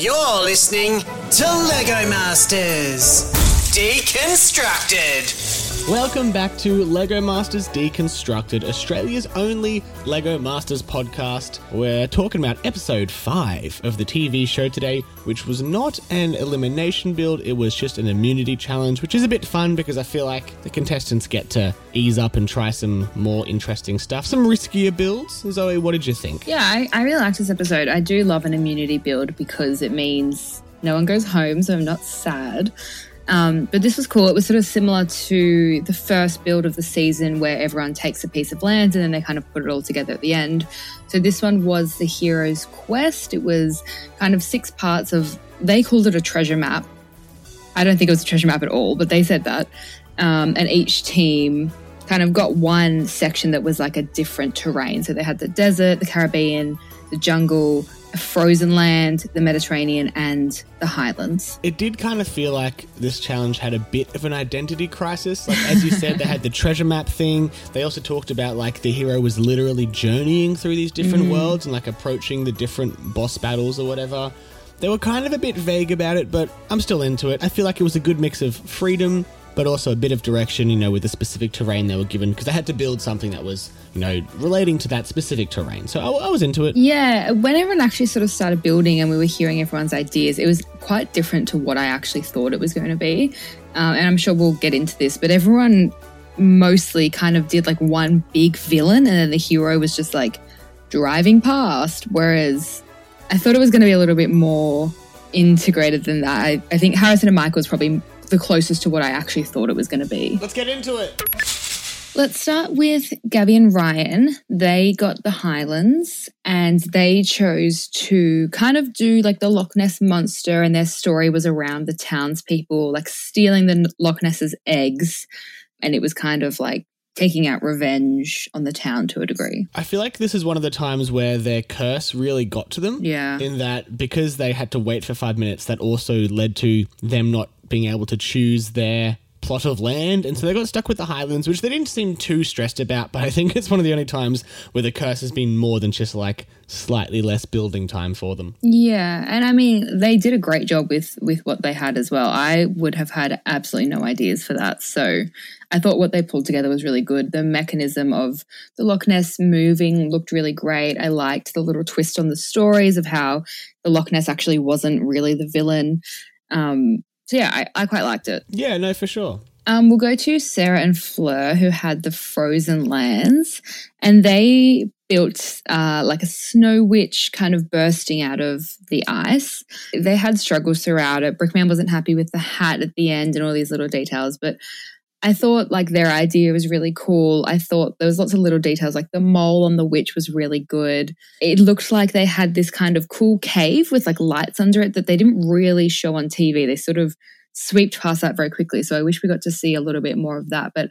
You're listening to Lego Masters Deconstructed. Welcome back to Lego Masters Deconstructed, Australia's only Lego Masters podcast. We're talking about episode 5 of the TV show today, which was not an elimination build, it was just an immunity challenge, which is a bit fun because I feel like the contestants get to ease up and try some more interesting stuff, some riskier builds. Zoe, what did you think? Yeah, I, I really liked this episode. I do love an immunity build because it means no one goes home, so I'm not sad. Um, but this was cool. It was sort of similar to the first build of the season where everyone takes a piece of land and then they kind of put it all together at the end. So this one was the hero's quest. It was kind of six parts of, they called it a treasure map. I don't think it was a treasure map at all, but they said that. Um, and each team kind of got one section that was like a different terrain. So they had the desert, the Caribbean, the jungle, frozen land, the Mediterranean, and the Highlands. It did kind of feel like this challenge had a bit of an identity crisis. Like, as you said, they had the treasure map thing. They also talked about like the hero was literally journeying through these different Mm. worlds and like approaching the different boss battles or whatever. They were kind of a bit vague about it, but I'm still into it. I feel like it was a good mix of freedom, but also a bit of direction, you know, with the specific terrain they were given, because they had to build something that was, you know, relating to that specific terrain. So I, I was into it. Yeah, when everyone actually sort of started building and we were hearing everyone's ideas, it was quite different to what I actually thought it was going to be. Um, and I'm sure we'll get into this, but everyone mostly kind of did like one big villain and then the hero was just like driving past. Whereas I thought it was going to be a little bit more integrated than that. I, I think Harrison and Michael was probably the closest to what I actually thought it was going to be. Let's get into it. Let's start with Gabby and Ryan. They got the Highlands and they chose to kind of do like the Loch Ness monster, and their story was around the townspeople like stealing the Loch Ness's eggs. And it was kind of like taking out revenge on the town to a degree. I feel like this is one of the times where their curse really got to them. Yeah. In that because they had to wait for five minutes, that also led to them not being able to choose their plot of land. And so they got stuck with the Highlands, which they didn't seem too stressed about. But I think it's one of the only times where the curse has been more than just like slightly less building time for them. Yeah, and I mean they did a great job with with what they had as well. I would have had absolutely no ideas for that. So I thought what they pulled together was really good. The mechanism of the Loch Ness moving looked really great. I liked the little twist on the stories of how the Loch Ness actually wasn't really the villain. Um, so yeah, I, I quite liked it. Yeah, no, for sure. Um, we'll go to Sarah and Fleur, who had the frozen lands, and they built uh, like a snow witch kind of bursting out of the ice. They had struggles throughout it. Brickman wasn't happy with the hat at the end and all these little details, but I thought like their idea was really cool. I thought there was lots of little details, like the mole on the witch was really good. It looked like they had this kind of cool cave with like lights under it that they didn't really show on TV. They sort of swept past that very quickly. So I wish we got to see a little bit more of that. But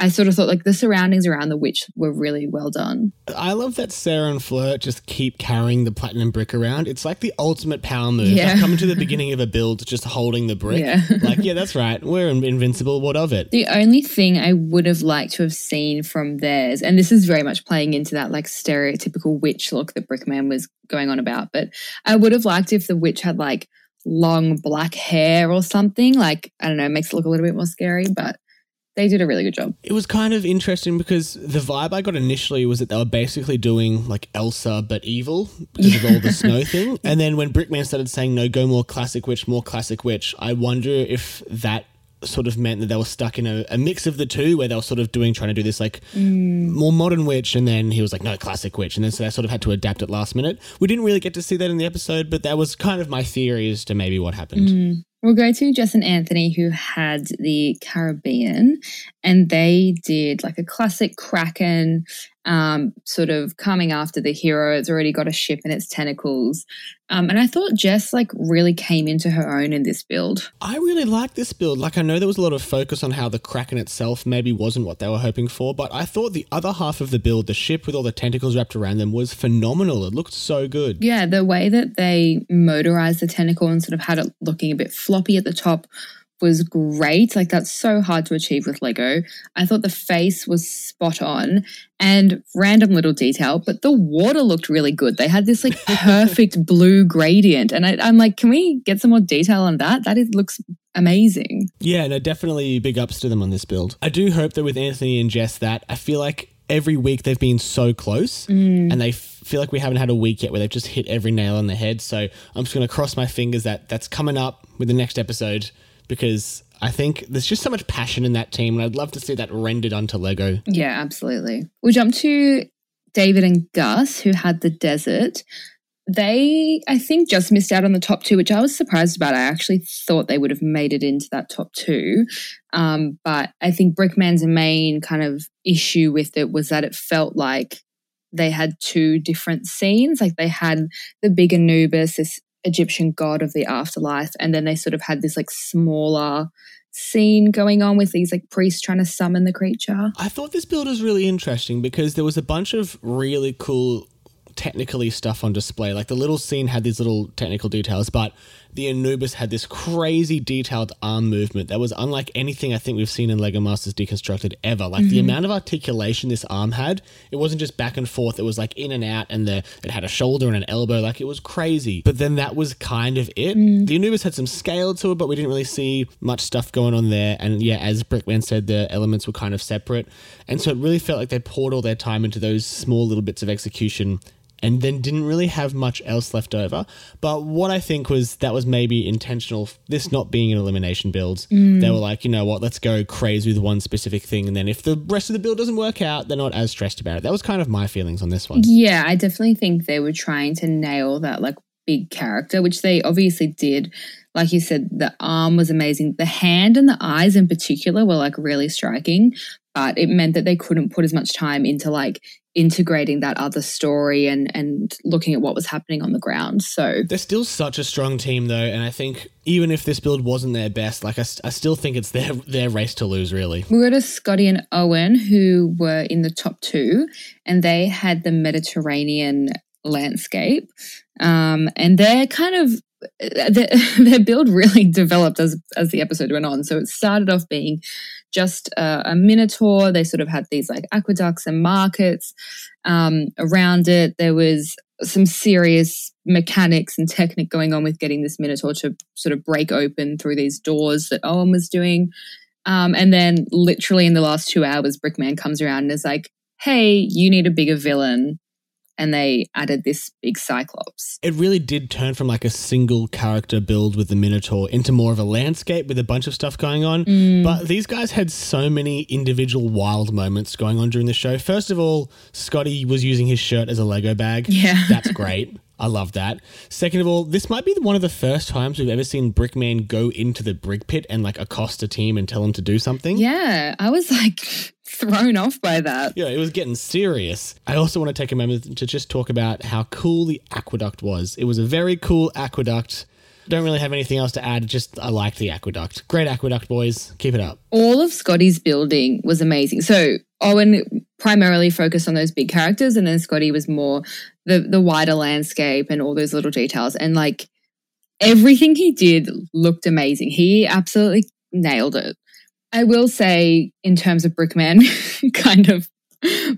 I sort of thought like the surroundings around the witch were really well done. I love that Sarah and Fleur just keep carrying the platinum brick around. It's like the ultimate power move. Yeah. Like coming to the beginning of a build, just holding the brick. Yeah. like, yeah, that's right. We're invincible. What of it? The only thing I would have liked to have seen from theirs, and this is very much playing into that like stereotypical witch look that Brickman was going on about, but I would have liked if the witch had like long black hair or something. Like, I don't know, makes it look a little bit more scary, but they did a really good job. It was kind of interesting because the vibe I got initially was that they were basically doing like Elsa but evil because of all the snow thing. And then when Brickman started saying no, go more classic witch, more classic witch, I wonder if that sort of meant that they were stuck in a, a mix of the two where they were sort of doing trying to do this like mm. more modern witch and then he was like no classic witch. And then so they sort of had to adapt at last minute. We didn't really get to see that in the episode but that was kind of my theory as to maybe what happened mm. We'll go to Jess and Anthony, who had the Caribbean, and they did like a classic Kraken. Um, sort of coming after the hero. It's already got a ship in its tentacles. Um, and I thought Jess like really came into her own in this build. I really like this build. Like I know there was a lot of focus on how the Kraken itself maybe wasn't what they were hoping for, but I thought the other half of the build, the ship with all the tentacles wrapped around them, was phenomenal. It looked so good. Yeah, the way that they motorized the tentacle and sort of had it looking a bit floppy at the top was great. Like that's so hard to achieve with Lego. I thought the face was spot on and random little detail, but the water looked really good. They had this like perfect blue gradient. And I, am like, can we get some more detail on that? That is, looks amazing. Yeah, no, definitely big ups to them on this build. I do hope that with Anthony and Jess that I feel like every week they've been so close Mm. and they feel like we haven't had a week yet where they've just hit every nail on the head. So I'm just going to cross my fingers that that's coming up with the next episode because I think there's just so much passion in that team and I'd love to see that rendered onto Lego. Yeah, absolutely. We'll jump to David and Gus, who had the desert. They, I think, just missed out on the top two, which I was surprised about. I actually thought they would have made it into that top two. Um, but I think Brickman's main kind of issue with it was that it felt like they had two different scenes. Like they had the big Anubis, this Egyptian god of the afterlife, and then they sort of had this like smaller scene going on with these like priests trying to summon the creature. I thought this build was really interesting because there was a bunch of really cool technically stuff on display. Like the little scene had these little technical details, but the Anubis had this crazy detailed arm movement that was unlike anything I think we've seen in Lego Masters Deconstructed ever. Like the mm-hmm. amount of articulation this arm had, it wasn't just back and forth, it was like in and out and the it had a shoulder and an elbow, like it was crazy. But then that was kind of it. Mm. The Anubis had some scale to it, but we didn't really see much stuff going on there. And yeah, as Brickman said, the elements were kind of separate. And so it really felt like they poured all their time into those small little bits of execution and then didn't really have much else left over. But what I think was that was maybe intentional, this not being an elimination build. Mm. They were like, you know what, let's go crazy with one specific thing. And then if the rest of the build doesn't work out, they're not as stressed about it. That was kind of my feelings on this one. Yeah, I definitely think they were trying to nail that like big character, which they obviously did. Like you said, the arm was amazing. The hand and the eyes in particular were like really striking, but it meant that they couldn't put as much time into like integrating that other story and and looking at what was happening on the ground. So They're still such a strong team, though, and I think even if this build wasn't their best, like I still think it's their their race to lose, really. we go to Scotty and Owen, who were in the top two, and they had the Mediterranean landscape. Um, and they're kind of their, their build really developed as as the episode went on. So it started off being just a, a minotaur. They sort of had these like aqueducts and markets um, around it. There was some serious mechanics and technique going on with getting this minotaur to sort of break open through these doors that Owen was doing. Um, and then, literally in the last two hours, Brickman comes around and is like, "Hey, you need a bigger villain." And they added this big Cyclops. It really did turn from like a single character build with the Minotaur into more of a landscape with a bunch of stuff going on. Mm. But these guys had so many individual wild moments going on during the show. First of all, Scotty was using his shirt as a Lego bag. Yeah. That's great. I love that. Second of all, this might be one of the first times we've ever seen Brickman go into the brick pit and like accost a team and tell them to do something. Yeah, I was like thrown off by that. Yeah, it was getting serious. I also want to take a moment to just talk about how cool the aqueduct was. It was a very cool aqueduct. Don't really have anything else to add. Just I liked the aqueduct. Great aqueduct, boys. Keep it up. all of Scotty's building was amazing. So Owen primarily focused on those big characters, and then Scotty was more the the wider landscape and all those little details. And like everything he did looked amazing. He absolutely nailed it. I will say, in terms of Brickman, kind of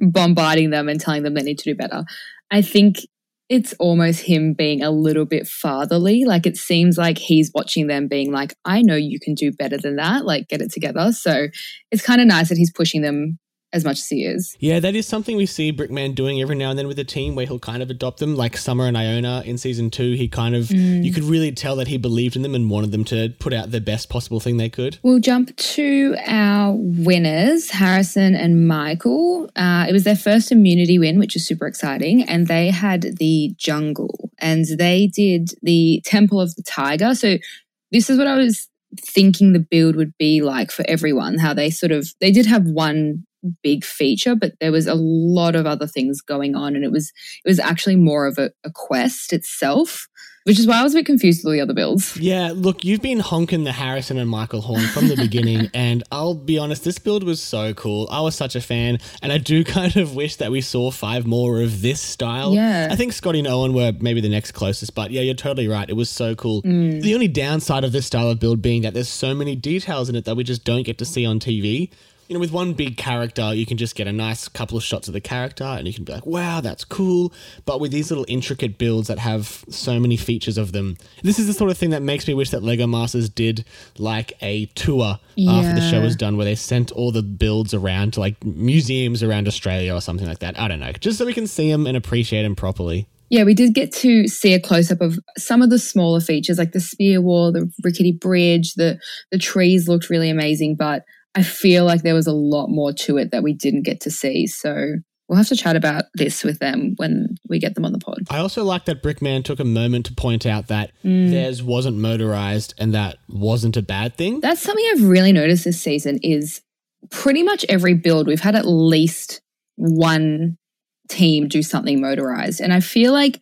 bombarding them and telling them they need to do better. I think it's almost him being a little bit fatherly. Like it seems like he's watching them being like, I know you can do better than that. Like get it together. So it's kind of nice that he's pushing them as much as he is. Yeah, that is something we see Brickman doing every now and then with the team where he'll kind of adopt them. Like Summer and Iona in season two, he kind of, you could really tell that he believed in them and wanted them to put out the best possible thing they could. We'll jump to our winners, Harrison and Michael. Uh, it was their first immunity win, which is super exciting. And they had the jungle and they did the Temple of the Tiger. So this is what I was thinking the build would be like for everyone, how they sort of, they did have one big feature, but there was a lot of other things going on, and it was it was actually more of a, a quest itself which is why I was a bit confused with all the other builds. Yeah, look, you've been honking the Harrison and Michael horn from the beginning, and I'll be honest, this build was so cool. I was such a fan, and I do kind of wish that we saw five more of this style. Yeah. I think Scotty and Owen were maybe the next closest, but yeah, you're totally right. It was so cool. Mm. The only downside of this style of build being that there's so many details in it that we just don't get to see on TV you know, with one big character, you can just get a nice couple of shots of the character and you can be like, wow, that's cool. But with these little intricate builds that have so many features of them, this is the sort of thing that makes me wish that Lego Masters did like a tour after the show was done where they sent all the builds around to like museums around Australia or something like that. I don't know, just so we can see them and appreciate them properly. Yeah, we did get to see a close up of some of the smaller features like the spear wall, the rickety bridge, the the trees looked really amazing, but I feel like there was a lot more to it that we didn't get to see. So we'll have to chat about this with them when we get them on the pod. I also like that Brickman took a moment to point out that Mm. theirs wasn't motorized and that wasn't a bad thing. That's something I've really noticed this season is pretty much every build we've had at least one team do something motorized. And I feel like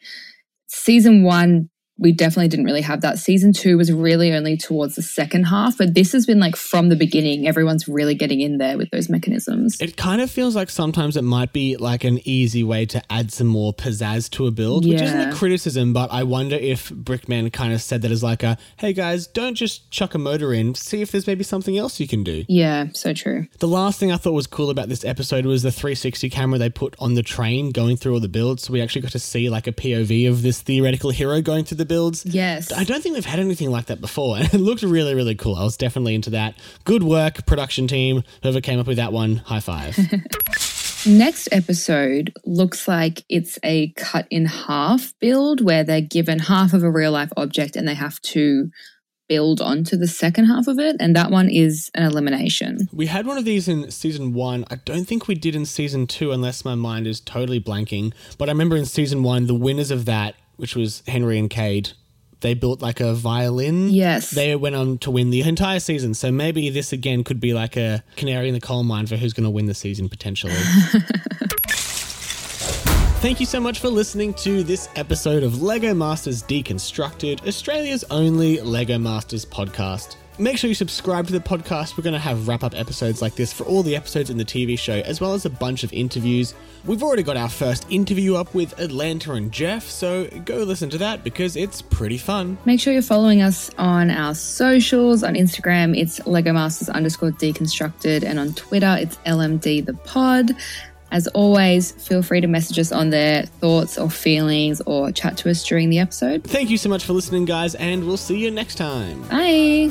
season 1 we definitely didn't really have that. Season 2 was really only towards the second half, but this has been like from the beginning everyone's really getting in there with those mechanisms. It kind of feels like sometimes it might be like an easy way to add some more pizzazz to a build, which isn't a criticism, but I wonder if Brickman kind of said that as like a, hey guys, don't just chuck a motor in, see if there's maybe something else you can do. yeah, so true. The last thing I thought was cool about this episode was the 360 camera they put on the train going through all the builds. So we actually got to see like a POV of this theoretical hero going through the builds. Yes. I don't think we've had anything like that before, and it looked really, really cool. I was definitely into that. Good work, production team. Whoever came up with that one, high five. Next episode looks like it's a cut in half build where they're given half of a real life object and they have to build onto the second half of it. And that one is an elimination. we had one of these in season one. I don't think we did in season two, unless my mind is totally blanking. But I remember in season one, the winners of that, which was Henry and Cade, they built like a violin. Yes. They went on to win the entire season. So maybe this again could be like a canary in the coal mine for who's going to win the season potentially. Thank you so much for listening to this episode of Lego Masters Deconstructed, Australia's only Lego Masters podcast. Make sure you subscribe to the podcast. We're going to have wrap up episodes like this for all the episodes in the TV show, as well as a bunch of interviews. We've already got our first interview up with Atlanta and Jeff, so go listen to that because it's pretty fun. Make sure you're following us on our socials. On Instagram, it's Lego Masters underscore deconstructed. And on Twitter, it's LMD the pod. As always, feel free to message us on their thoughts or feelings or chat to us during the episode. Thank you so much for listening, guys, and we'll see you next time. Bye.